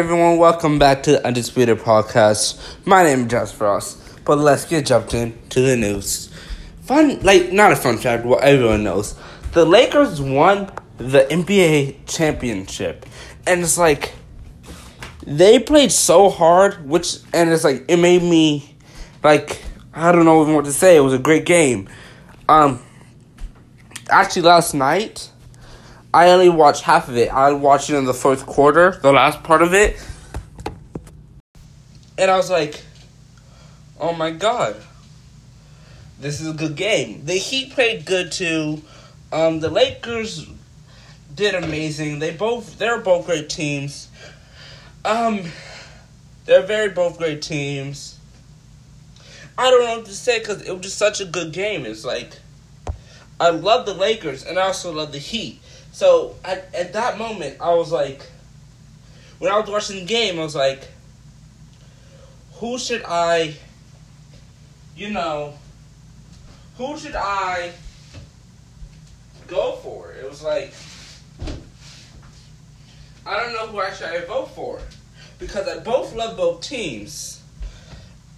everyone, welcome back to the Undisputed Podcast. My name is Josh Frost, but let's get jumped into the news. Fun, like, not a fun fact, what everyone knows. The Lakers won the NBA championship, and it's like, they played so hard, which, and it's like, it made me, like, I don't know even what to say. It was a great game. Um, actually, last night, I only watched half of it. I watched it in the fourth quarter, the last part of it. And I was like, oh my god. This is a good game. The Heat played good too. Um, the Lakers did amazing. They both they're both great teams. Um they're very both great teams. I don't know what to say because it was just such a good game. It's like I love the Lakers and I also love the Heat. So at, at that moment, I was like, when I was watching the game, I was like, who should I, you know, who should I go for? It was like, I don't know who I should vote for because I both love both teams.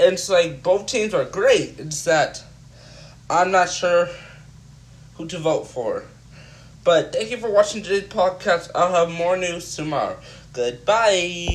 And it's like both teams are great. It's that I'm not sure who to vote for. But thank you for watching today's podcast. I'll have more news tomorrow. Goodbye.